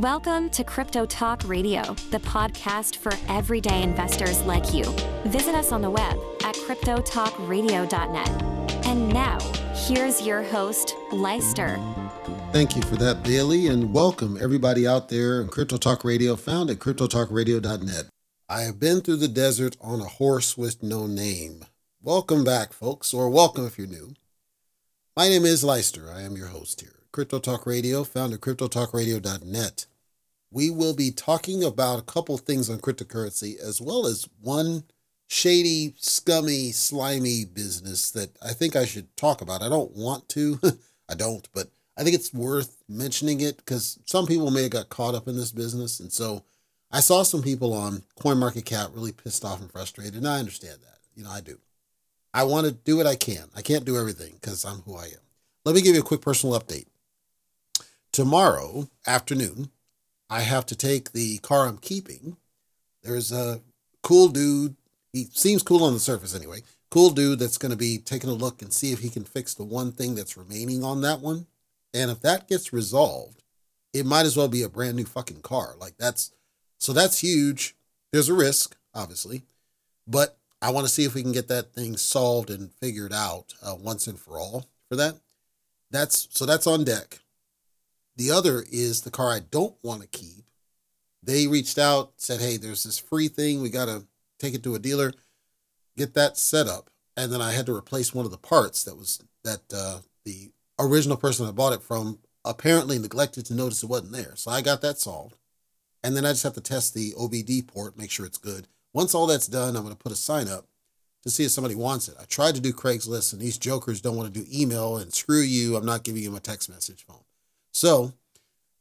Welcome to Crypto Talk Radio, the podcast for everyday investors like you. Visit us on the web at cryptotalkradio.net. And now, here's your host, Leister. Thank you for that, Bailey, and welcome everybody out there in Crypto Talk Radio, found at cryptotalkradio.net. I have been through the desert on a horse with no name. Welcome back, folks, or welcome if you're new. My name is Leister. I am your host here. Crypto Talk Radio, found at cryptotalkradio.net. We will be talking about a couple things on cryptocurrency, as well as one shady, scummy, slimy business that I think I should talk about. I don't want to, I don't, but I think it's worth mentioning it because some people may have got caught up in this business. And so I saw some people on CoinMarketCap really pissed off and frustrated, and I understand that. You know, I do. I want to do what I can. I can't do everything because I'm who I am. Let me give you a quick personal update. Tomorrow afternoon, I have to take the car I'm keeping. There's a cool dude. He seems cool on the surface anyway. Cool dude that's going to be taking a look and see if he can fix the one thing that's remaining on that one. And if that gets resolved, it might as well be a brand new fucking car. Like that's so that's huge. There's a risk, obviously, but I want to see if we can get that thing solved and figured out uh, once and for all for that. That's so that's on deck. The other is the car I don't want to keep. They reached out, said, "Hey, there's this free thing. We got to take it to a dealer, get that set up." And then I had to replace one of the parts that was that uh, the original person I bought it from apparently neglected to notice it wasn't there. So I got that solved. And then I just have to test the OBD port, make sure it's good. Once all that's done, I'm going to put a sign up to see if somebody wants it. I tried to do Craigslist, and these jokers don't want to do email, and screw you, I'm not giving you my text message phone. So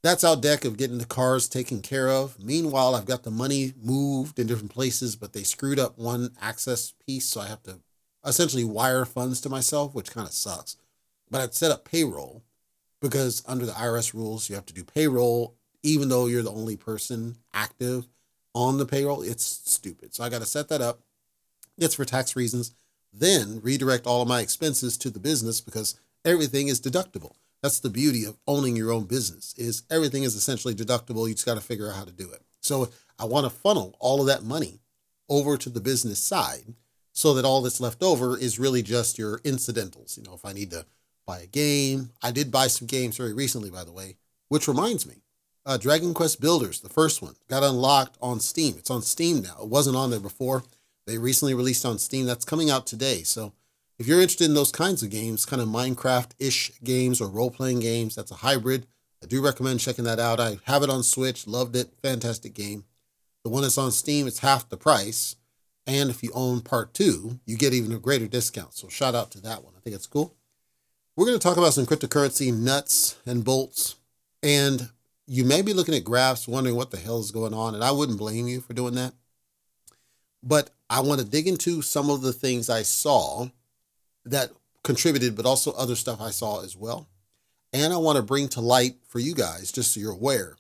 that's our deck of getting the cars taken care of. Meanwhile, I've got the money moved in different places, but they screwed up one access piece, so I have to essentially wire funds to myself, which kind of sucks. But I'd set up payroll because under the IRS rules, you have to do payroll even though you're the only person active on the payroll. It's stupid. So I got to set that up. It's for tax reasons. Then redirect all of my expenses to the business because everything is deductible. That's the beauty of owning your own business is everything is essentially deductible. You just got to figure out how to do it. So I want to funnel all of that money over to the business side so that all that's left over is really just your incidentals. You know, if I need to buy a game, I did buy some games very recently, by the way, which reminds me, uh, Dragon Quest Builders, the first one, got unlocked on Steam. It's on Steam now. It wasn't on there before. They recently released on Steam. That's coming out today. So if you're interested in those kinds of games, kind of Minecraft ish games or role playing games, that's a hybrid. I do recommend checking that out. I have it on Switch, loved it, fantastic game. The one that's on Steam, it's half the price. And if you own part two, you get even a greater discount. So shout out to that one. I think it's cool. We're going to talk about some cryptocurrency nuts and bolts. And you may be looking at graphs wondering what the hell is going on. And I wouldn't blame you for doing that. But I want to dig into some of the things I saw that contributed, but also other stuff I saw as well. And I want to bring to light for you guys, just so you're aware.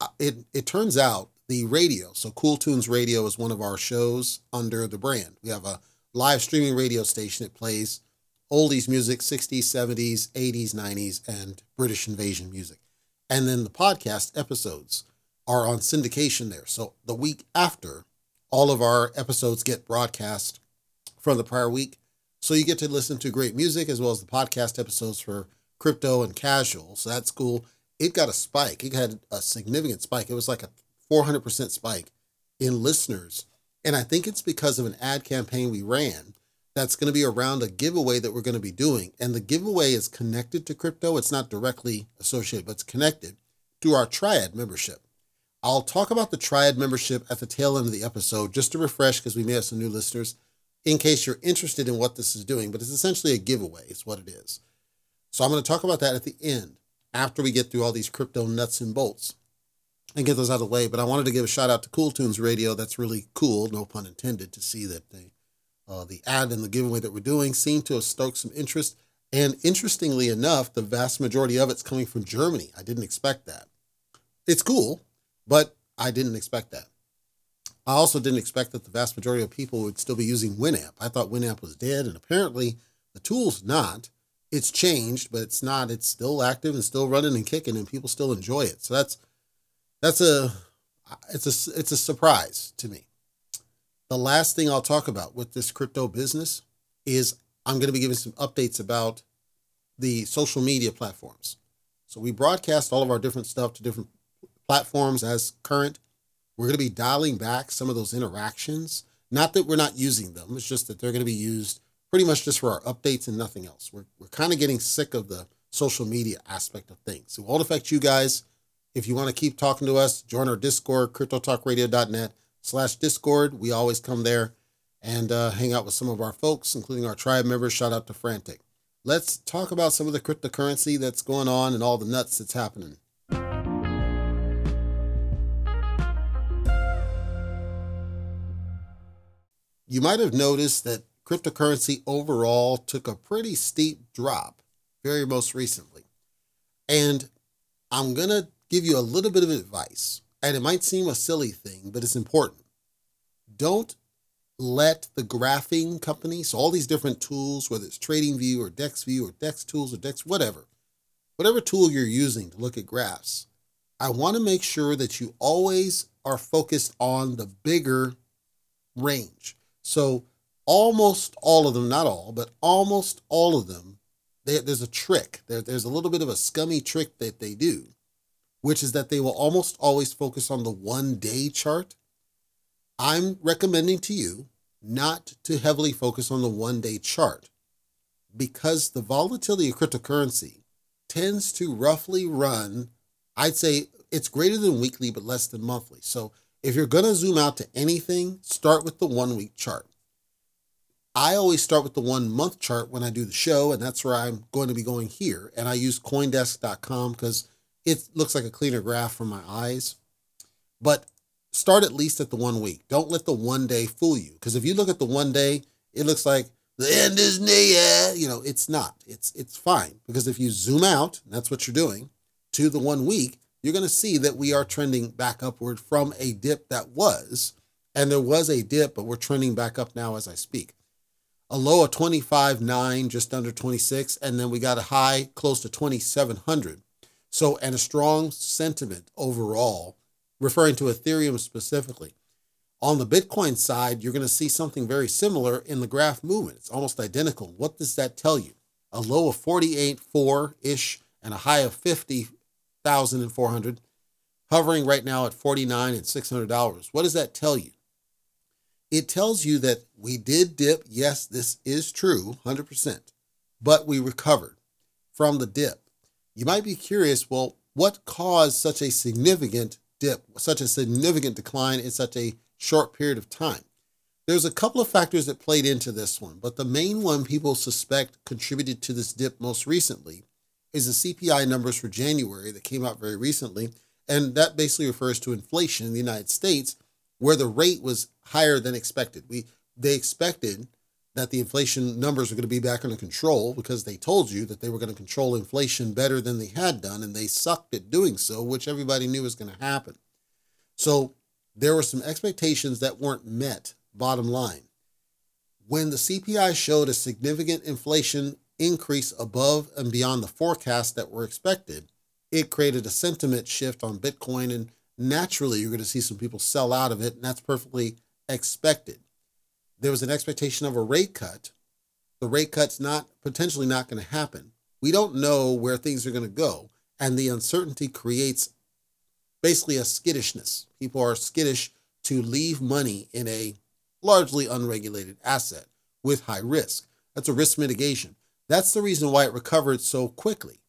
Uh, it, it turns out the radio, so Cool Tunes Radio is one of our shows under the brand. We have a live streaming radio station that plays oldies music, 60s, 70s, 80s, 90s, and British invasion music. And then the podcast episodes are on syndication there. So the week after, all of our episodes get broadcast from the prior week. So you get to listen to great music as well as the podcast episodes for crypto and casual. So that's cool. It got a spike. It had a significant spike. It was like a 400% spike in listeners. And I think it's because of an ad campaign we ran that's going to be around a giveaway that we're going to be doing. And the giveaway is connected to crypto. It's not directly associated, but it's connected to our Triad membership. I'll talk about the Triad membership at the tail end of the episode just to refresh because we may have some new listeners in case you're interested in what this is doing. But it's essentially a giveaway, it's what it is. So I'm going to talk about that at the end after we get through all these crypto nuts and bolts and get those out of the way. But I wanted to give a shout out to Cool Tunes Radio. That's really cool, no pun intended, to see that they uh, the ad and the giveaway that we're doing seem to have stoked some interest. And interestingly enough, the vast majority of it's coming from Germany. I didn't expect that. It's cool, but I didn't expect that. I also didn't expect that the vast majority of people would still be using Winamp. I thought Winamp was dead, and apparently the tool's not. It's changed, but it's not. It's still active and still running and kicking, and people still enjoy it. So that's that's a it's a it's a surprise to me. The last thing I'll talk about with this crypto business is I'm going to be giving some updates about the social media platforms. So we broadcast all of our different stuff to different platforms as current. We're going to be dialing back some of those interactions. Not that we're not using them, it's just that they're going to be used pretty much just for our updates and nothing else. We're, we're kind of getting sick of the social media aspect of things. It won't affect you guys. If you want to keep talking to us, join our Discord, cryptotalkradio.net slash Discord. We always come there and uh, hang out with some of our folks, including our tribe members. Shout out to Frantic. Let's talk about some of the cryptocurrency that's going on and all the nuts that's happening. You might have noticed that cryptocurrency overall took a pretty steep drop very most recently. And I'm going to give you a little bit of advice and it might seem a silly thing, but it's important. Don't let the graphing companies, so all these different tools, whether it's TradingView or DexView or Dex Tools or Dex, whatever, whatever tool you're using to look at graphs, I want to make sure that you always are focused on the bigger range. So almost all of them, not all, but almost all of them, they, there's a trick. There, there's a little bit of a scummy trick that they do which is that they will almost always focus on the one day chart. I'm recommending to you not to heavily focus on the one day chart because the volatility of cryptocurrency tends to roughly run, I'd say it's greater than weekly, but less than monthly. So if you're going to zoom out to anything, start with the one week chart. I always start with the one month chart when I do the show, and that's where I'm going to be going here. And I use Coindesk.com because it looks like a cleaner graph for my eyes. But start at least at the one week. Don't let the one day fool you. Because if you look at the one day, it looks like the end is near. You know, it's not. It's it's fine. Because if you zoom out, that's what you're doing, to the one week, you're going to see that we are trending back upward from a dip that was. And there was a dip, but we're trending back up now as I speak. A low of 25.9, just under 26, and then we got a high close to 2,700. So, and a strong sentiment overall, referring to Ethereum specifically. On the Bitcoin side, you're going to see something very similar in the graph movement. It's almost identical. What does that tell you? A low of 48.4 ish and a high of 50,400, hovering right now at 49 and $600. What does that tell you? It tells you that we did dip. Yes, this is true, 100%, but we recovered from the dip. You might be curious, well, what caused such a significant dip, such a significant decline in such a short period of time? There's a couple of factors that played into this one, but the main one people suspect contributed to this dip most recently is the CPI numbers for January that came out very recently. And that basically refers to inflation in the United States, where the rate was higher than expected. We they expected that the inflation numbers were going to be back under control because they told you that they were going to control inflation better than they had done, and they sucked at doing so, which everybody knew was going to happen. So there were some expectations that weren't met, bottom line. When the CPI showed a significant inflation increase above and beyond the forecast that were expected, it created a sentiment shift on Bitcoin, and naturally, you're going to see some people sell out of it, and that's perfectly expected there was an expectation of a rate cut. The rate cut's not potentially not going to happen. We don't know where things are going to go, and the uncertainty creates basically a skittishness. People are skittish to leave money in a largely unregulated asset with high risk. That's a risk mitigation. That's the reason why it recovered so quickly.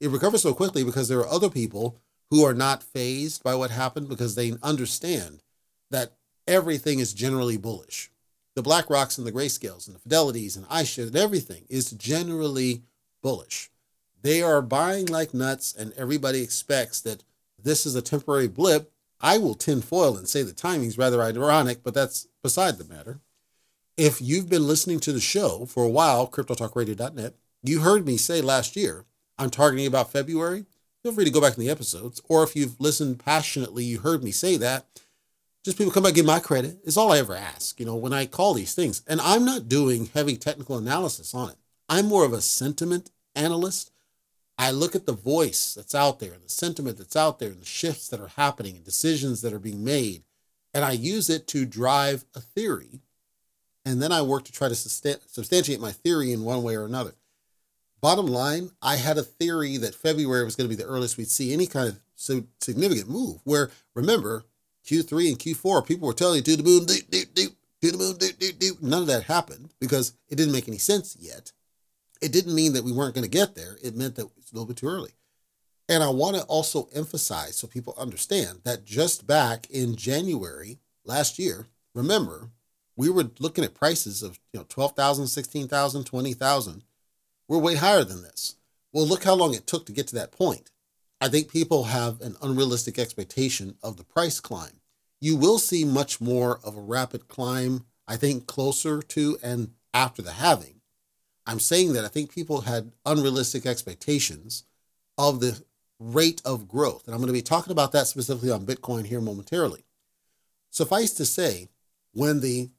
It recovered so quickly because there are other people who are not fazed by what happened because they understand that everything is generally bullish the BlackRocks and the Grayscales and the Fidelities and iShares and everything is generally bullish. They are buying like nuts, and everybody expects that this is a temporary blip. I will tinfoil and say the timing's rather ironic, but that's beside the matter. If you've been listening to the show for a while, CryptoTalkRadio.net, you heard me say last year I'm targeting about February. Feel free to go back in the episodes, or if you've listened passionately, you heard me say that just people come back give my credit. Is all i ever ask you know when i call these things. And i'm not doing heavy technical analysis on it. I'm more of a sentiment analyst. I look at the voice that's out there, the sentiment that's out there, and the shifts that are happening, and decisions that are being made, and I use it to drive a theory. And then I worked to try to substantiate my theory in one way or another. Bottom line, I had a theory that February was going to be the earliest we'd see any kind of significant move. Where remember, Q3 and Q4, people were telling you, do the moon, do, do, do, do the moon, do, do, do. None of that happened because it didn't make any sense yet. It didn't mean that we weren't going to get there. It meant that it's a little bit too early. And I want to also emphasize so people understand that just back in January last year, remember, we were looking at prices of you know 12,000, 16,000, 20,000. We're way higher than this. Well, look how long it took to get to that point. I think people have an unrealistic expectation of the price climb. You will see much more of a rapid climb, I think, closer to and after the halving. I'm saying that I think people had unrealistic expectations of the rate of growth. And I'm going to be talking about that specifically on Bitcoin here momentarily. Suffice to say, when the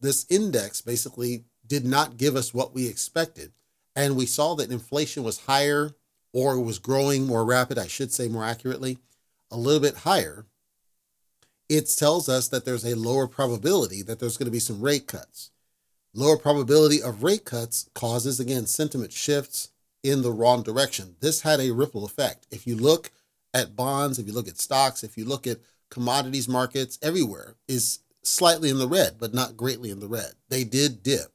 this index basically did not give us what we expected, and we saw that inflation was higher or was growing more rapid, I should say more accurately, a little bit higher, it tells us that there's a lower probability that there's going to be some rate cuts. Lower probability of rate cuts causes, again, sentiment shifts in the wrong direction. This had a ripple effect. If you look at bonds, if you look at stocks, if you look at commodities markets, everywhere is slightly in the red, but not greatly in the red. They did dip,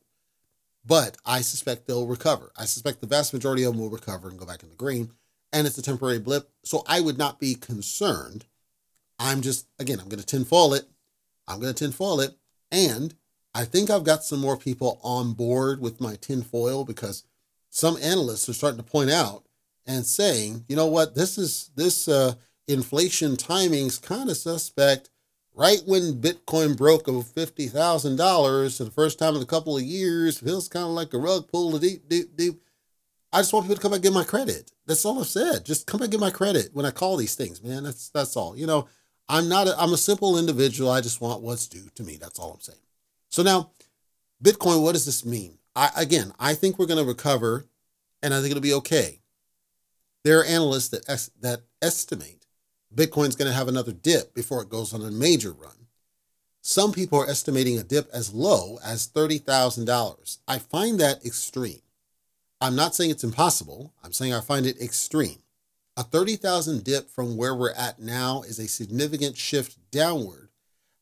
but I suspect they'll recover. I suspect the vast majority of them will recover and go back in the green, and it's a temporary blip. So I would not be concerned. I'm just, again, I'm going to tinfoil it. I'm going to tinfoil it. And I think I've got some more people on board with my tinfoil because some analysts are starting to point out and saying, you know what, this is this uh, inflation timing's kind of suspect. Right when Bitcoin broke over fifty thousand dollars for the first time in a couple of years, feels kind of like a rug pulled deep, deep, deep. I just want people to come and give my credit. That's all I've said. Just come and give my credit when I call these things, man. That's that's all. You know, I'm not. A, I'm a simple individual. I just want what's due to me. That's all I'm saying. So now, Bitcoin, what does this mean? I, again, I think we're going to recover and I think it'll be okay. There are analysts that, es- that estimate Bitcoin's going to have another dip before it goes on a major run. Some people are estimating a dip as low as $30,000. I find that extreme. I'm not saying it's impossible. I'm saying I find it extreme. A 30,000 dip from where we're at now is a significant shift downward.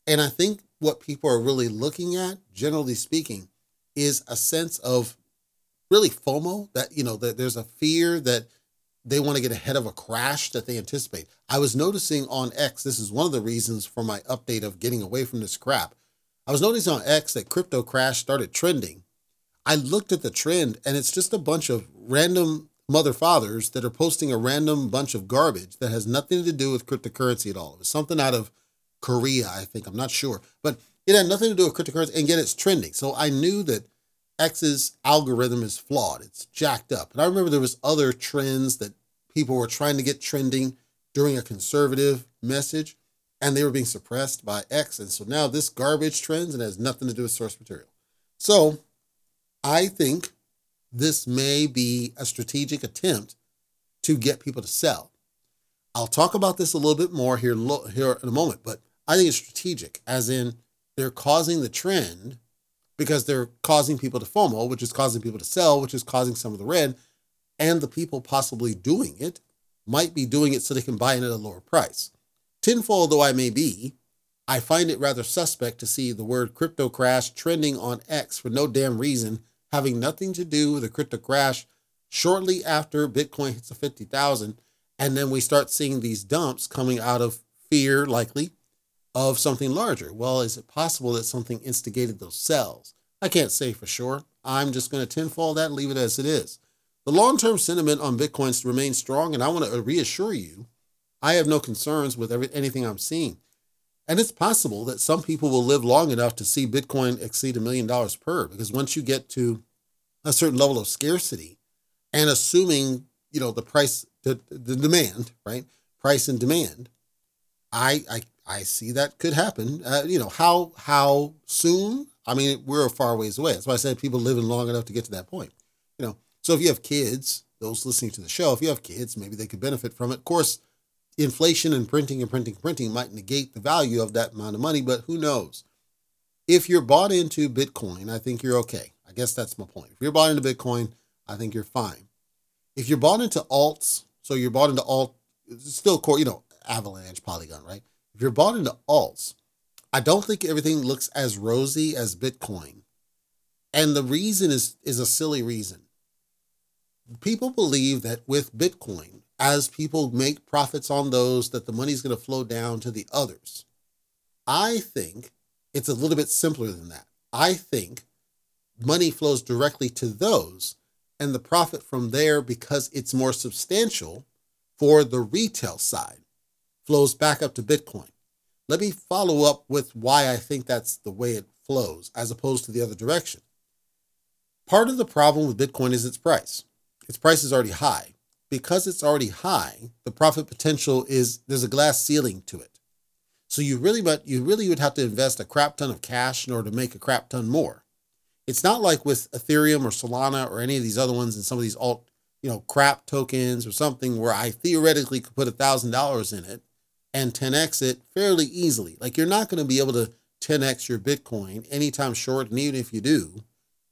And I think what people are really looking at, generally speaking, is a sense of really FOMO that, you know, that there's a fear that they want to get ahead of a crash that they anticipate. I was noticing on X, this is one of the reasons for my update of getting away from this crap. I was noticing on X that crypto crash started trending. I looked at the trend and it's just a bunch of random mother fathers that are posting a random bunch of garbage that has nothing to do with cryptocurrency at all. It was something out of Korea, I think. I'm not sure. But it had nothing to do with cryptocurrency, and yet it's trending. So I knew that X's algorithm is flawed. It's jacked up. And I remember there was other trends that people were trying to get trending during a conservative message, and they were being suppressed by X. And so now this garbage trends and has nothing to do with source material. So I think this may be a strategic attempt to get people to sell. I'll talk about this a little bit more here, here in a moment, but I think it's strategic, as in they're causing the trend because they're causing people to FOMO, which is causing people to sell, which is causing some of the red. And the people possibly doing it might be doing it so they can buy in at a lower price. Tinfoil though I may be, I find it rather suspect to see the word crypto crash trending on X for no damn reason, having nothing to do with a crypto crash shortly after Bitcoin hits a 50,000. And then we start seeing these dumps coming out of fear, likely, of something larger. Well, is it possible that something instigated those sells? I can't say for sure. I'm just going to tinfoil that and leave it as it is. The long term sentiment on Bitcoins remains strong, and I want to uh, reassure you I have no concerns with every, anything I'm seeing. And it's possible that some people will live long enough to see Bitcoin exceed a million dollars per, because once you get to a certain level of scarcity, and assuming you know the price, the, the demand, right, price and demand, I I I see that could happen. Uh, you know, how how soon? I mean, we're a far ways away. That's why I said people living long enough to get to that point. You know, so if you have kids, those listening to the show, if you have kids, maybe they could benefit from it. Of course, inflation and printing and printing and printing might negate the value of that amount of money, but who knows? If you're bought into Bitcoin, I think you're okay. I guess that's my point. If you're bought into Bitcoin, I think you're fine. If you're bought into alts, so you're bought into alt, still core, you know, Avalanche, Polygon, right? If you're bought into alts, I don't think everything looks as rosy as Bitcoin. And the reason is is a silly reason. People believe that with Bitcoin, as people make profits on those, that the money's going to flow down to the others. I think it's a little bit simpler than that. I think money flows directly to those, and the profit from there, because it's more substantial for the retail side, flows back up to Bitcoin. Let me follow up with why I think that's the way it flows as opposed to the other direction. Part of the problem with Bitcoin is its price. Its price is already high because it's already high, the profit potential is there's a glass ceiling to it. So you really but you really would have to invest a crap ton of cash in order to make a crap ton more. It's not like with Ethereum or Solana or any of these other ones and some of these alt, you know, crap tokens or something where I theoretically could put a thousand dollars in it and 10x it fairly easily. Like you're not going to be able to 10x your Bitcoin anytime short, and even if you do,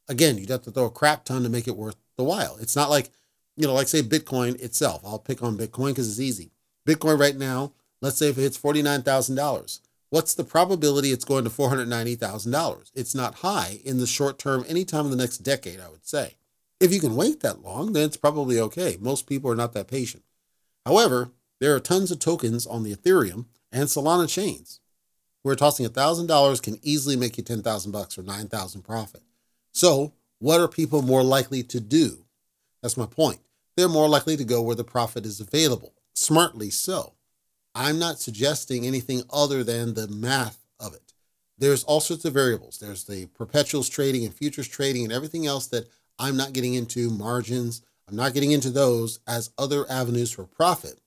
again, you'd have to throw a crap ton to make it worth the while. It's not like you know, like say Bitcoin itself. I'll pick on Bitcoin because it's easy. Bitcoin right now, let's say if it hits $49,000, what's the probability it's going to $490,000? It's not high in the short term, anytime in the next decade, I would say. If you can wait that long, then it's probably okay. Most people are not that patient. However, there are tons of tokens on the Ethereum and Solana chains where tossing $1,000 can easily make you 10,000 bucks or 9,000 profit. So, what are people more likely to do? That's my point. They're more likely to go where the profit is available, smartly so. I'm not suggesting anything other than the math of it. There's all sorts of variables. There's the perpetuals trading and futures trading and everything else that I'm not getting into, margins. I'm not getting into those as other avenues for profit.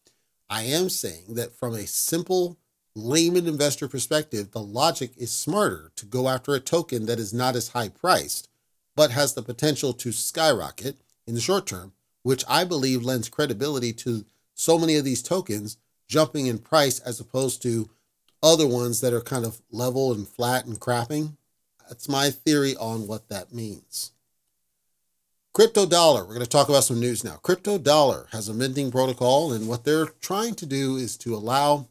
I am saying that from a simple layman investor perspective, the logic is smarter to go after a token that is not as high priced, but has the potential to skyrocket in the short term, which I believe lends credibility to so many of these tokens jumping in price as opposed to other ones that are kind of level and flat and crapping. That's my theory on what that means. Crypto Dollar, we're going to talk about some news now. Crypto Dollar has a minting protocol, and what they're trying to do is to allow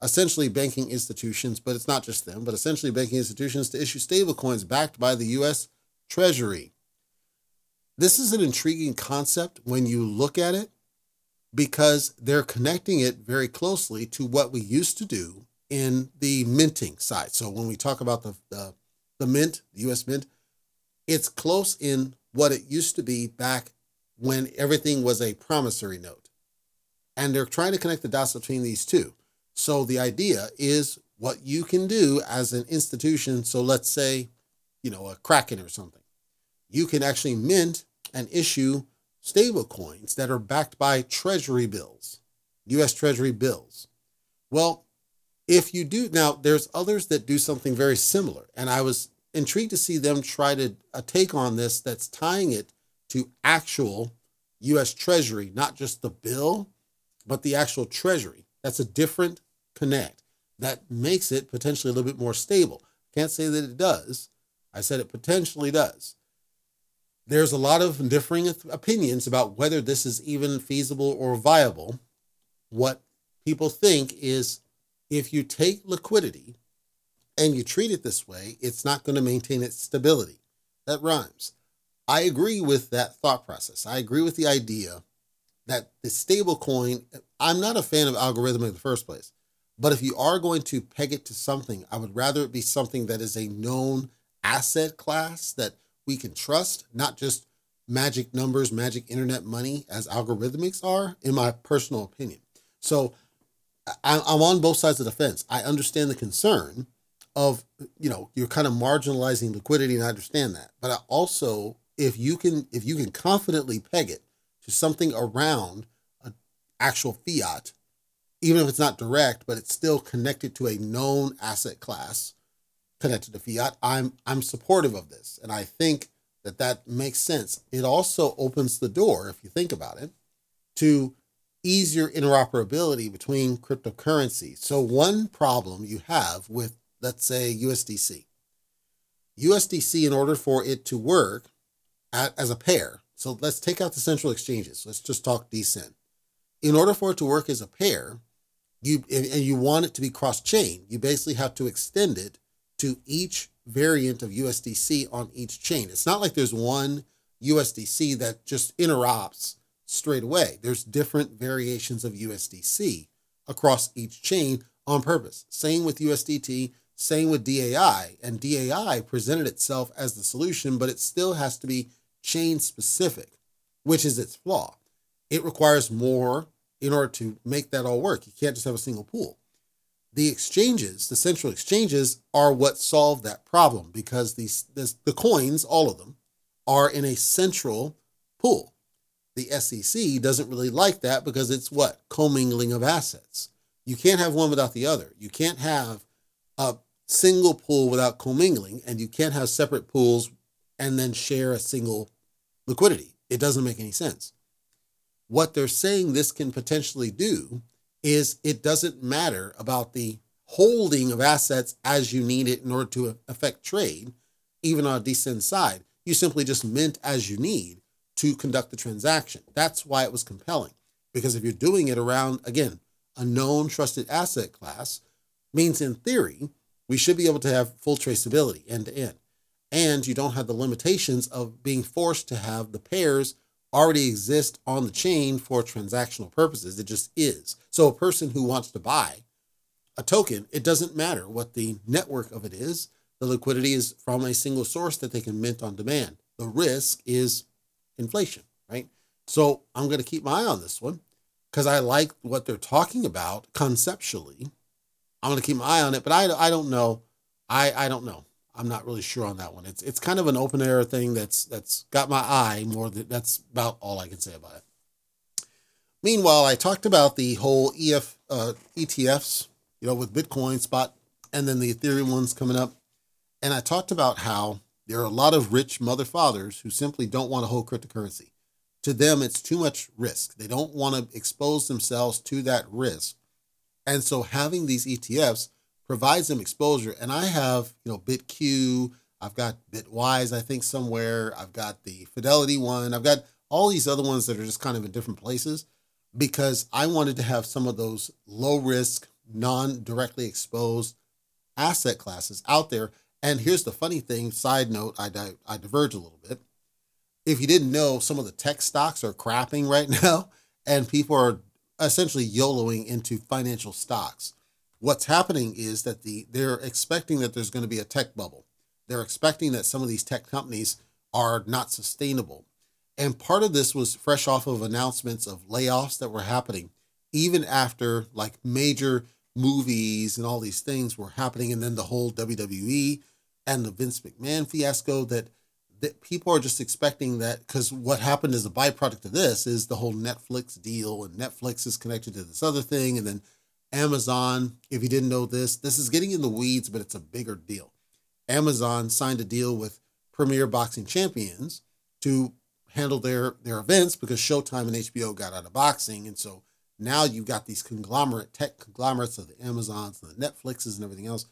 essentially banking institutions, but it's not just them, but essentially banking institutions to issue stablecoins backed by the US Treasury. This is an intriguing concept when you look at it because they're connecting it very closely to what we used to do in the minting side. So when we talk about the, the, the mint, the US Mint, it's close in what it used to be back when everything was a promissory note. And they're trying to connect the dots between these two. So the idea is what you can do as an institution. So let's say, you know, a Kraken or something. You can actually mint and issue stable coins that are backed by treasury bills, US treasury bills. Well, if you do now there's others that do something very similar and I was intrigued to see them try to take on this that's tying it to actual US treasury, not just the bill, but the actual treasury. That's a different connect. That makes it potentially a little bit more stable. Can't say that it does. I said it potentially does there's a lot of differing opinions about whether this is even feasible or viable. What people think is if you take liquidity and you treat it this way, it's not going to maintain its stability. That rhymes. I agree with that thought process. I agree with the idea that the stable coin, I'm not a fan of algorithmic in the first place, but if you are going to peg it to something, I would rather it be something that is a known asset class that we can trust, not just magic numbers, magic internet money as algorithmics are, in my personal opinion. So I'm on both sides of the fence. I understand the concern of, you know, you're kind of marginalizing liquidity, and I understand that. But I also, if you can, if you can confidently peg it to something around an actual fiat, even if it's not direct, but it's still connected to a known asset class, connected to fiat, I'm I'm supportive of this, and I think that that makes sense. It also opens the door, if you think about it, to easier interoperability between cryptocurrencies. So, one problem you have with, let's say, USDC. USDC, in order for it to work at, as a pair, so let's take out the central exchanges. Let's just talk DCEN. In order for it to work as a pair, you and you want it to be cross-chain, you basically have to extend it to each variant of USDC on each chain. It's not like there's one USDC that just interopts straight away. There's different variations of USDC across each chain on purpose. Same with USDT, same with DAI. And DAI presented itself as the solution, but it still has to be chain specific, which is its flaw. It requires more in order to make that all work. You can't just have a single pool. The exchanges, the central exchanges, are what solve that problem because this, the coins, all of them, are in a central pool. The SEC doesn't really like that because it's what commingling of assets. You can't have one without the other. You can't have a single pool without commingling, and you can't have separate pools and then share a single liquidity. It doesn't make any sense. What they're saying this can potentially do is it doesn't matter about the holding of assets as you need it in order to affect trade, even on a decent side. You simply just mint as you need to conduct the transaction. That's why it was compelling. Because if you're doing it around, again, a known trusted asset class, means in theory, we should be able to have full traceability end to end. And you don't have the limitations of being forced to have the pairs already exist on the chain for transactional purposes. It just is. So a person who wants to buy a token, it doesn't matter what the network of it is. The liquidity is from a single source that they can mint on demand. The risk is inflation, right? So I'm going to keep my eye on this one because I like what they're talking about conceptually. I'm going to keep my eye on it, but I, I don't know. I, I don't know. I'm not really sure on that one. It's it's kind of an open air thing that's that's got my eye more. Than, that's about all I can say about it. Meanwhile, I talked about the whole EF uh, ETFs, you know, with Bitcoin spot, and then the Ethereum ones coming up, and I talked about how there are a lot of rich mother fathers who simply don't want to hold cryptocurrency. To them, it's too much risk. They don't want to expose themselves to that risk, and so having these ETFs provides them exposure. And I have, you know, BitQ, I've got Bitwise, I think somewhere, I've got the Fidelity one, I've got all these other ones that are just kind of in different places because I wanted to have some of those low risk, non directly exposed asset classes out there. And here's the funny thing side note, I, I diverge a little bit. If you didn't know, some of the tech stocks are crapping right now, and people are essentially YOLOing into financial stocks what's happening is that the they're expecting that there's going to be a tech bubble. They're expecting that some of these tech companies are not sustainable. And part of this was fresh off of announcements of layoffs that were happening even after like major movies and all these things were happening and then the whole WWE and the Vince McMahon fiasco that that people are just expecting that because what happened as a byproduct of this is the whole Netflix deal and Netflix is connected to this other thing and then Amazon, if you didn't know this, this is getting in the weeds, but it's a bigger deal. Amazon signed a deal with Premier Boxing Champions to handle their their events because Showtime and HBO got out of boxing, and so now you've got these conglomerate tech conglomerates of the Amazons and the Netflixes and everything else.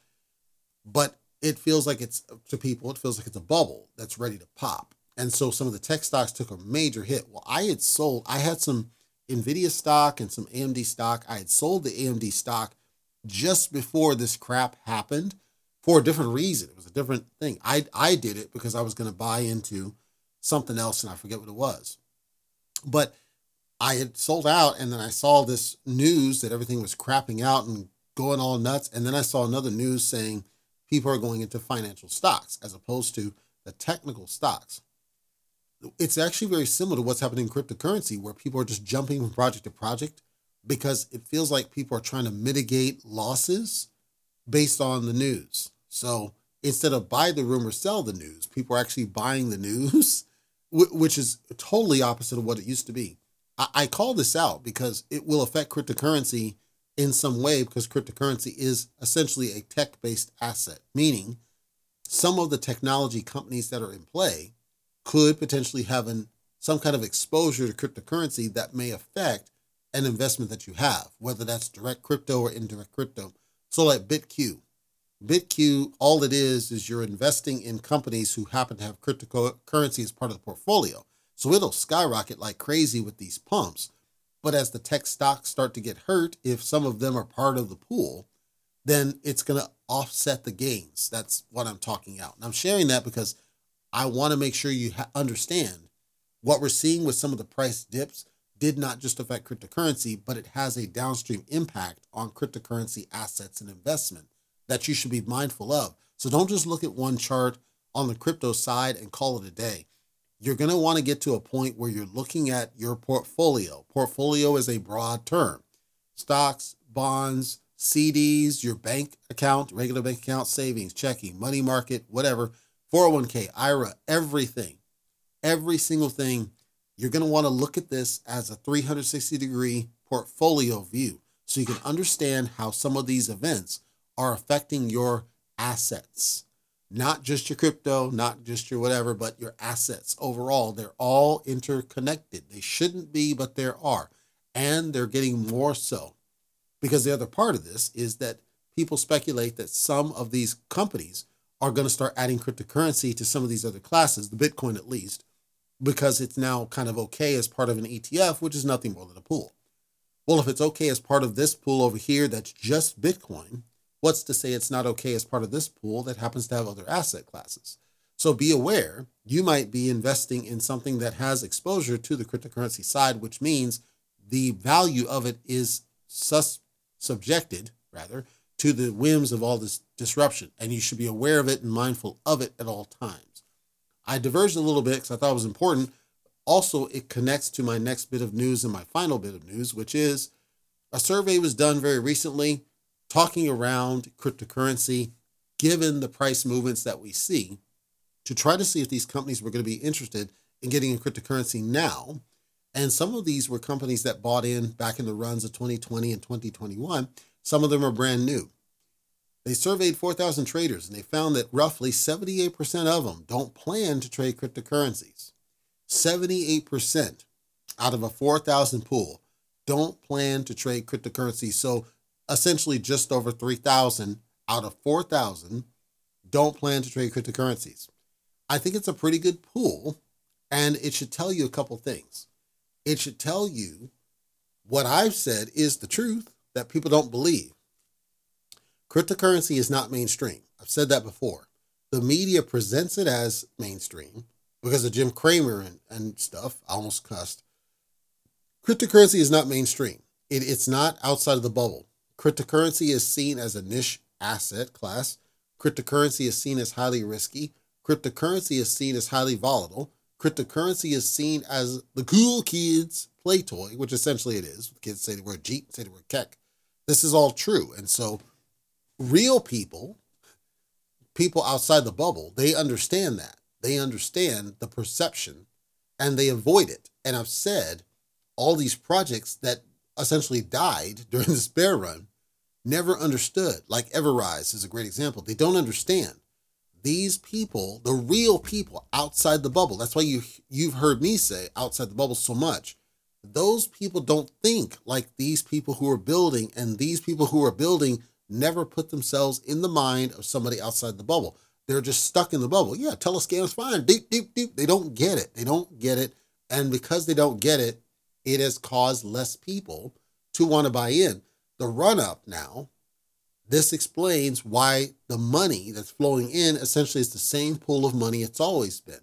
But it feels like it's to people, it feels like it's a bubble that's ready to pop. And so some of the tech stocks took a major hit. Well, I had sold, I had some Nvidia stock and some AMD stock. I had sold the AMD stock just before this crap happened for a different reason. It was a different thing. I I did it because I was going to buy into something else and I forget what it was. But I had sold out and then I saw this news that everything was crapping out and going all nuts and then I saw another news saying people are going into financial stocks as opposed to the technical stocks it's actually very similar to what's happening in cryptocurrency, where people are just jumping from project to project because it feels like people are trying to mitigate losses based on the news. So instead of buy the rumor, sell the news, people are actually buying the news, which is totally opposite of what it used to be. I call this out because it will affect cryptocurrency in some way because cryptocurrency is essentially a tech based asset, meaning some of the technology companies that are in play could potentially have an, some kind of exposure to cryptocurrency that may affect an investment that you have, whether that's direct crypto or indirect crypto. So, like BitQ. BitQ, all it is, is you're investing in companies who happen to have cryptocurrency as part of the portfolio. So it'll skyrocket like crazy with these pumps. But as the tech stocks start to get hurt, if some of them are part of the pool, then it's going to offset the gains. That's what I'm talking out. And I'm sharing that because I want to make sure you ha- understand what we're seeing with some of the price dips did not just affect cryptocurrency, but it has a downstream impact on cryptocurrency assets and investment that you should be mindful of. So don't just look at one chart on the crypto side and call it a day. You're going to want to get to a point where you're looking at your portfolio. Portfolio is a broad term stocks, bonds, CDs, your bank account, regular bank account, savings, checking, money market, whatever, 401k, IRA, everything, every single thing. You're going to want to look at this as a 360 degree portfolio view so you can understand how some of these events are affecting your assets. Not just your crypto, not just your whatever, but your assets overall. They're all interconnected. They shouldn't be, but there are. And they're getting more so. Because the other part of this is that people speculate that some of these companies are going to start adding cryptocurrency to some of these other classes, the Bitcoin at least, because it's now kind of okay as part of an ETF, which is nothing more than a pool. Well, if it's okay as part of this pool over here that's just Bitcoin, what's to say it's not okay as part of this pool that happens to have other asset classes? So be aware, you might be investing in something that has exposure to the cryptocurrency side, which means the value of it is sus- subjected, rather, to the whims of all this disruption. And you should be aware of it and mindful of it at all times. I diverged a little bit because I thought it was important. Also, it connects to my next bit of news and my final bit of news, which is a survey was done very recently talking around cryptocurrency, given the price movements that we see, to try to see if these companies were going to be interested in getting in cryptocurrency now. And some of these were companies that bought in back in the runs of 2020 and 2021. Some of them are brand new. They surveyed 4,000 traders and they found that roughly 78% of them don't plan to trade cryptocurrencies. 78% out of a 4,000 pool don't plan to trade cryptocurrencies. So essentially just over 3,000 out of 4,000 don't plan to trade cryptocurrencies. I think it's a pretty good pool, and it should tell you a couple things. It should tell you what I've said is the truth that people don't believe. Cryptocurrency is not mainstream. I've said that before. The media presents it as mainstream because of Jim Cramer and, and stuff. I almost cussed. Cryptocurrency is not mainstream. It, it's not outside of the bubble. Cryptocurrency is seen as a niche asset class. Cryptocurrency is seen as highly risky. Cryptocurrency is seen as highly volatile. Cryptocurrency is seen as the cool kids' play toy, which essentially it is. Kids say the word Jeep, say the word keck. This is all true. And so, real people, people outside the bubble, they understand that. They understand the perception and they avoid it. And I've said all these projects that essentially died during this bear run never understood. Like EverRise is a great example. They don't understand. These people, the real people outside the bubble, that's why you you've heard me say outside the bubble so much. Those people don't think like these people who are building, and these people who are building never put themselves in the mind of somebody outside the bubble. They're just stuck in the bubble. Yeah, telescam's fine. Deep, deep, deep. They don't get it. They don't get it. And because they don't get it, it has caused less people to want to buy in. The run up now, this explains why the money that's flowing in essentially is the same pool of money it's always been.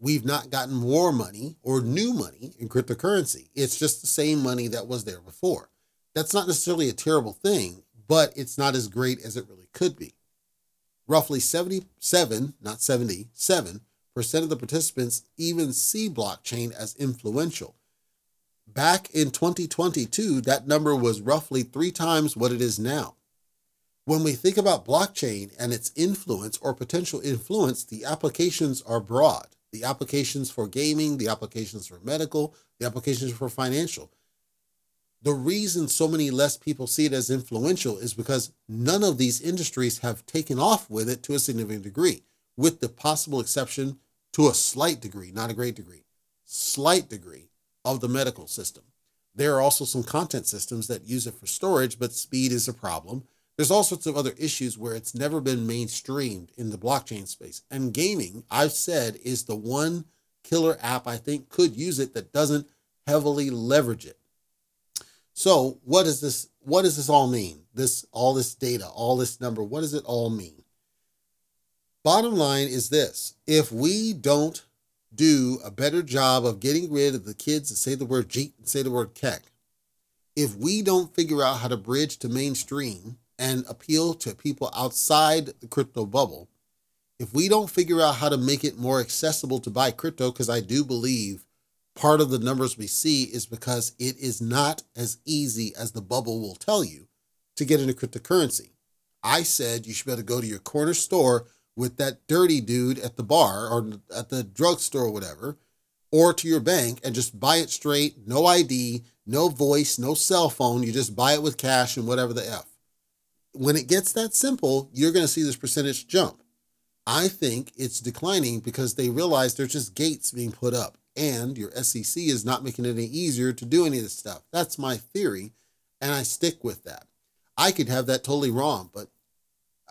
We've not gotten more money or new money in cryptocurrency. It's just the same money that was there before. That's not necessarily a terrible thing, but it's not as great as it really could be. Roughly 77, not 77% of the participants even see blockchain as influential Back in 2022, that number was roughly three times what it is now. When we think about blockchain and its influence or potential influence, the applications are broad. The applications for gaming, the applications for medical, the applications for financial. The reason so many less people see it as influential is because none of these industries have taken off with it to a significant degree, with the possible exception to a slight degree, not a great degree, slight degree of the medical system. There are also some content systems that use it for storage, but speed is a problem. There's all sorts of other issues where it's never been mainstreamed in the blockchain space. And gaming, I've said, is the one killer app I think could use it that doesn't heavily leverage it. So, what does this what does this all mean? This all this data, all this number, what does it all mean? Bottom line is this. If we don't do a better job of getting rid of the kids that say the word Jeet and say the word Keck, if we don't figure out how to bridge to mainstream and appeal to people outside the crypto bubble, if we don't figure out how to make it more accessible to buy crypto, because I do believe part of the numbers we see is because it is not as easy as the bubble will tell you to get into cryptocurrency. I said you should be able to go to your corner store with that dirty dude at the bar or at the drugstore or whatever, or to your bank and just buy it straight, no ID, no voice, no cell phone. You just buy it with cash and whatever the F. When it gets that simple, you're going to see this percentage jump. I think it's declining because they realize there's just gates being put up and your SEC is not making it any easier to do any of this stuff. That's my theory, and I stick with that. I could have that totally wrong, but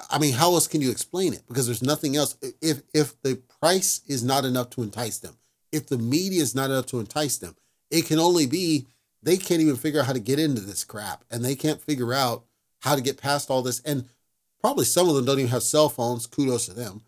I mean, how else can you explain it? Because there's nothing else. If if the price is not enough to entice them, if the media is not enough to entice them, it can only be they can't even figure out how to get into this crap, and they can't figure out how to get past all this. And probably some of them don't even have cell phones. Kudos to them.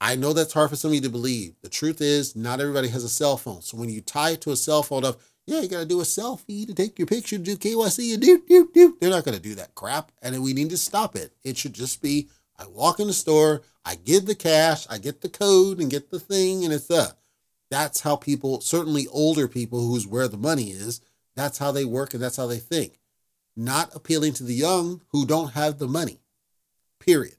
I know that's hard for some of you to believe. The truth is, not everybody has a cell phone. So when you tie it to a cell phone of, yeah, you got to do a selfie to take your picture, do KYC, and do, do, do. They're not going to do that crap. And we need to stop it. It should just be I walk in the store, I give the cash, I get the code and get the thing, and it's that. That's how people, certainly older people who's where the money is, that's how they work and that's how they think. Not appealing to the young who don't have the money. Period.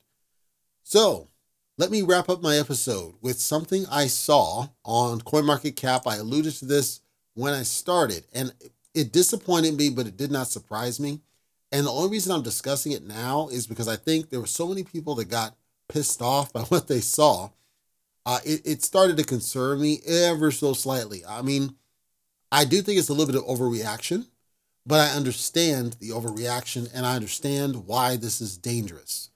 So, let me wrap up my episode with something I saw on CoinMarketCap. I alluded to this when I started, and it disappointed me, but it did not surprise me. And the only reason I'm discussing it now is because I think there were so many people that got pissed off by what they saw. Uh, it, it started to concern me ever so slightly. I mean, I do think it's a little bit of overreaction, but I understand the overreaction and I understand why this is dangerous.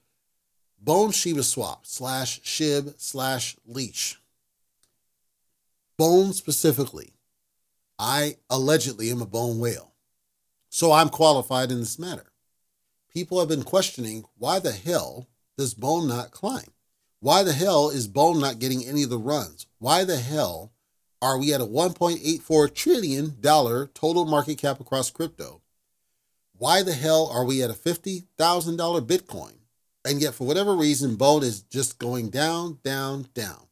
Bone Shiba Swap slash Shib slash Leash. Bone specifically. I allegedly am a bone whale. So I'm qualified in this matter. People have been questioning why the hell does Bone not climb? Why the hell is Bone not getting any of the runs? Why the hell are we at a $1.84 trillion total market cap across crypto? Why the hell are we at a $50,000 Bitcoin? And yet, for whatever reason, Bone is just going down, down, down.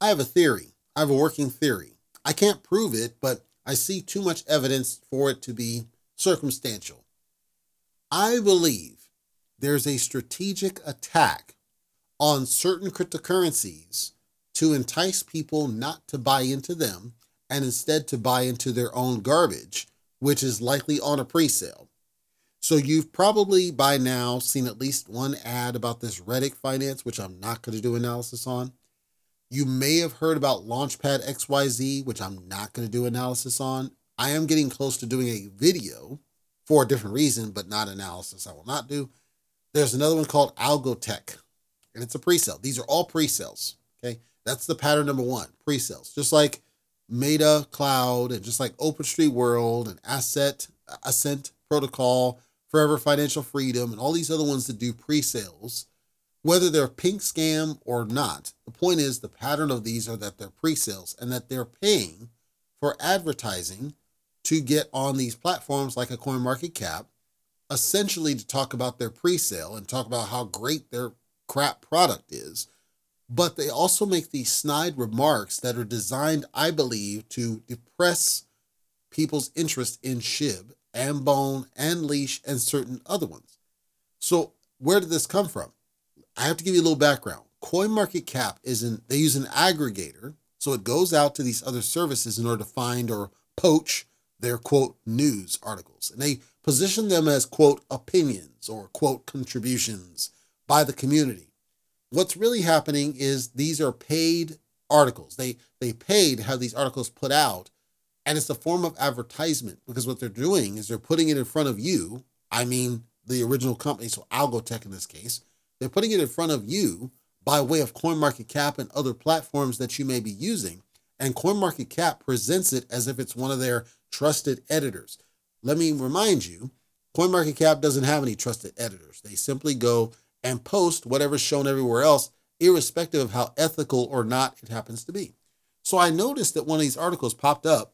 I have a theory. I have a working theory. I can't prove it, but I see too much evidence for it to be circumstantial. I believe there's a strategic attack on certain cryptocurrencies to entice people not to buy into them and instead to buy into their own garbage, which is likely on a pre sale. So you've probably by now seen at least one ad about this Retik Finance, which I'm not going to do analysis on. You may have heard about Launchpad XYZ, which I'm not going to do analysis on. I am getting close to doing a video for a different reason, but not analysis. I will not do. There's another one called Algotech, and it's a pre-sale. These are all pre-sales. Okay, that's the pattern number one: pre-sales. Just like Meta Cloud, and just like OpenStreetWorld and Asset Ascent Protocol, Forever Financial Freedom, and all these other ones that do pre sales, whether they're pink scam or not, the point is the pattern of these are that they're pre sales and that they're paying for advertising to get on these platforms like a coin market cap essentially to talk about their pre-sale and talk about how great their crap product is but they also make these snide remarks that are designed i believe to depress people's interest in shib and Bone and Leash and certain other ones. So where did this come from? I have to give you a little background. CoinMarketCap is an they use an aggregator, so it goes out to these other services in order to find or poach their quote news articles. And they position them as quote opinions or quote contributions by the community. What's really happening is these are paid articles. They they paid to have these articles put out, and it's a form of advertisement because what they're doing is they're putting it in front of you. I mean, the original company, so Algotech in this case, they're putting it in front of you by way of CoinMarketCap and other platforms that you may be using. And CoinMarketCap presents it as if it's one of their trusted editors. Let me remind you, CoinMarketCap doesn't have any trusted editors. They simply go and post whatever's shown everywhere else, irrespective of how ethical or not it happens to be. So I noticed that one of these articles popped up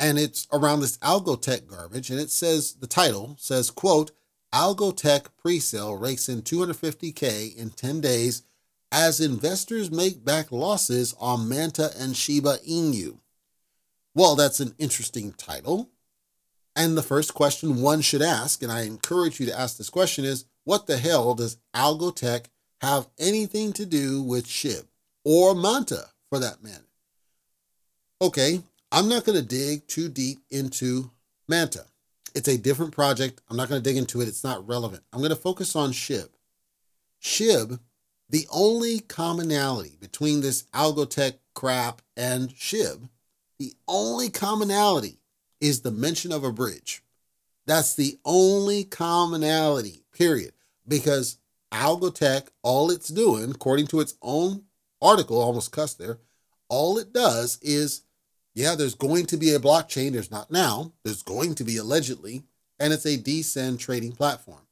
and it's around this Algotech garbage and it says the title says quote Algotech presale rakes in 250k in 10 days as investors make back losses on Manta and Shiba Inu. Well, that's an interesting title. And the first question one should ask, and I encourage you to ask this question, is what the hell does Algotech have anything to do with SHIB or Manta for that matter? Okay, I'm not going to dig too deep into Manta. It's a different project. I'm not going to dig into it. It's not relevant. I'm going to focus on SHIB. SHIB, the only commonality between this Algotech crap and SHIB, the only commonality is the mention of a bridge. That's the only commonality, period. Because Algotech, all it's doing, according to its own article, almost cussed there, all it does is yeah, there's going to be a blockchain. There's not now. There's going to be allegedly, and it's a decent trading platform.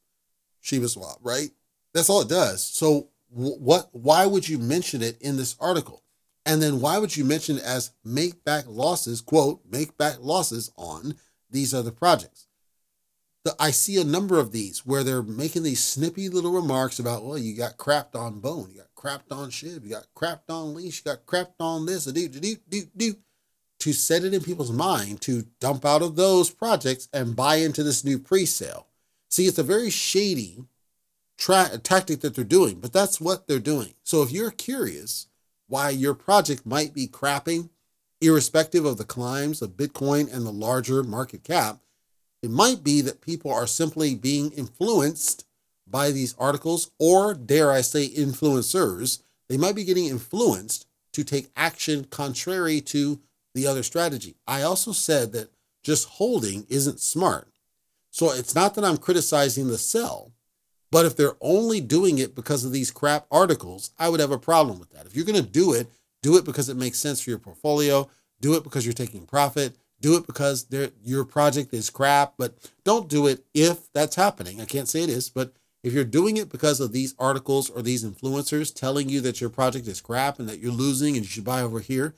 Shiba Swap, right? That's all it does. So what? Why would you mention it in this article? And then why would you mention it as make back losses? Quote make back losses on these other projects. The, I see a number of these where they're making these snippy little remarks about, well, you got crapped on Bone, you got crapped on Shib, you got crapped on Leash, you got crapped on this, do do do do do to set it in people's mind to dump out of those projects and buy into this new pre-sale. See, it's a very shady tra- tactic that they're doing, but that's what they're doing. So if you're curious why your project might be crapping, irrespective of the climbs of Bitcoin and the larger market cap, it might be that people are simply being influenced by these articles, or dare I say, influencers. They might be getting influenced to take action contrary to the other strategy. I also said that just holding isn't smart. So it's not that I'm criticizing the sell, but if they're only doing it because of these crap articles, I would have a problem with that. If you're going to do it, do it because it makes sense for your portfolio, do it because you're taking profit, do it because your project is crap, but don't do it if that's happening. I can't say it is, but if you're doing it because of these articles or these influencers telling you that your project is crap and that you're losing and you should buy over here,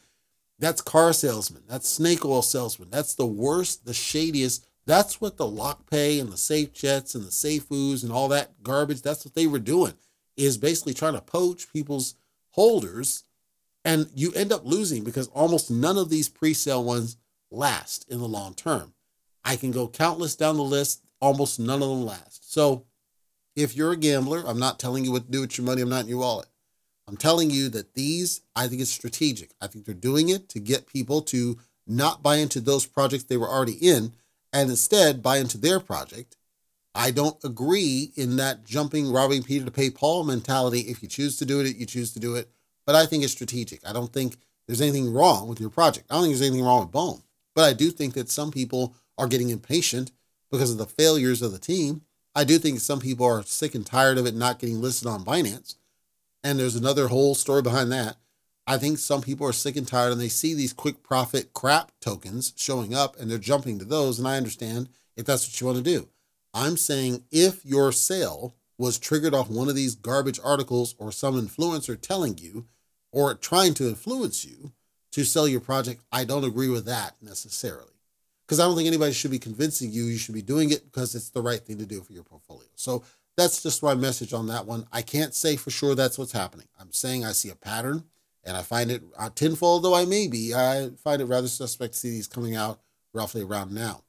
that's car salesman. That's snake oil salesman. That's the worst, the shadiest. That's what the LockPay and the Safe Jets and the Safe SafeUs and all that garbage, that's what they were doing, is basically trying to poach people's holders. And you end up losing because almost none of these pre sale ones last in the long term. I can go countless down the list, almost none of them last. So if you're a gambler, I'm not telling you what to do with your money, I'm not in your wallet. I'm telling you that these, I think it's strategic. I think they're doing it to get people to not buy into those projects they were already in and instead buy into their project. I don't agree in that jumping, robbing Peter to pay Paul mentality. If you choose to do it, you choose to do it. But I think it's strategic. I don't think there's anything wrong with your project. I don't think there's anything wrong with Bone. But I do think that some people are getting impatient because of the failures of the team. I do think some people are sick and tired of it not getting listed on Binance. And there's another whole story behind that. I think some people are sick and tired and they see these quick profit crap tokens showing up and they're jumping to those. And I understand if that's what you want to do. I'm saying if your sale was triggered off one of these garbage articles or some influencer telling you or trying to influence you to sell your project, I don't agree with that necessarily. Because I don't think anybody should be convincing you you should be doing it because it's the right thing to do for your portfolio. So that's just my message on that one. I can't say for sure that's what's happening. I'm saying I see a pattern and I find it uh, tenfold though I may be. I find it rather suspect to see these coming out roughly around now.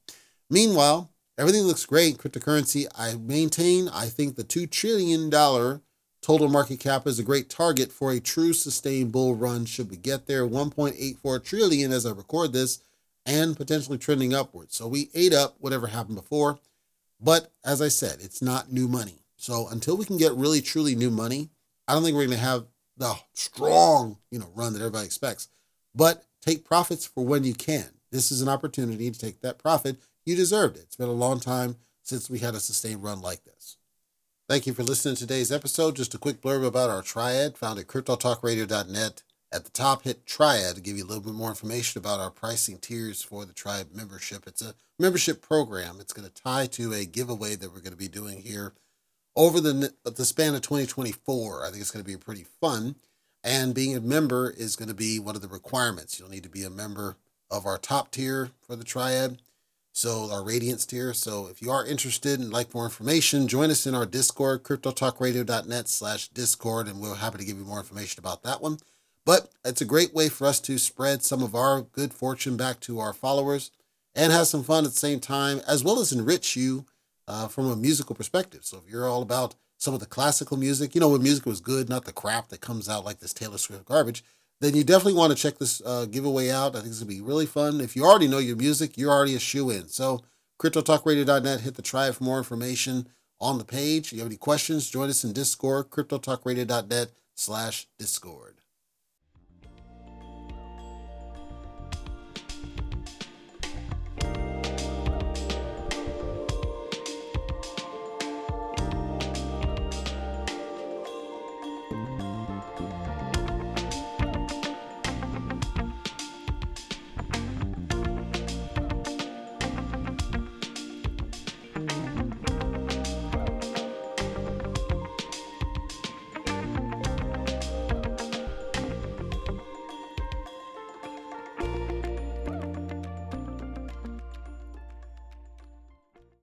Meanwhile, everything looks great. Cryptocurrency, I maintain, I think the $2 trillion total market cap is a great target for a true sustained bull run should we get there. 1.84 trillion as I record this and potentially trending upwards. So we ate up whatever happened before. But as I said, it's not new money. So until we can get really truly new money, I don't think we're going to have the strong, you know, run that everybody expects. But take profits for when you can. This is an opportunity to take that profit. You deserved it. It's been a long time since we had a sustained run like this. Thank you for listening to today's episode. Just a quick blurb about our triad found at cryptotalkradio.net. At the top, hit Triad to give you a little bit more information about our pricing tiers for the Tribe membership. It's a membership program. It's going to tie to a giveaway that we're going to be doing here over the, the span of 2024. I think it's going to be pretty fun. And being a member is going to be one of the requirements. You'll need to be a member of our top tier for the Triad, so our Radiance tier. So if you are interested and like more information, join us in our Discord, cryptotalkradio.net slash Discord, and we're happy to give you more information about that one. But it's a great way for us to spread some of our good fortune back to our followers and have some fun at the same time, as well as enrich you uh, from a musical perspective. So if you're all about some of the classical music, you know, when music was good, not the crap that comes out like this Taylor Swift garbage, then you definitely want to check this uh, giveaway out. I think it's going to be really fun. If you already know your music, you're already a shoe in. So cryptotalkradio.net, hit the try for more information on the page. If you have any questions, join us in Discord, cryptotalkradio.net slash Discord.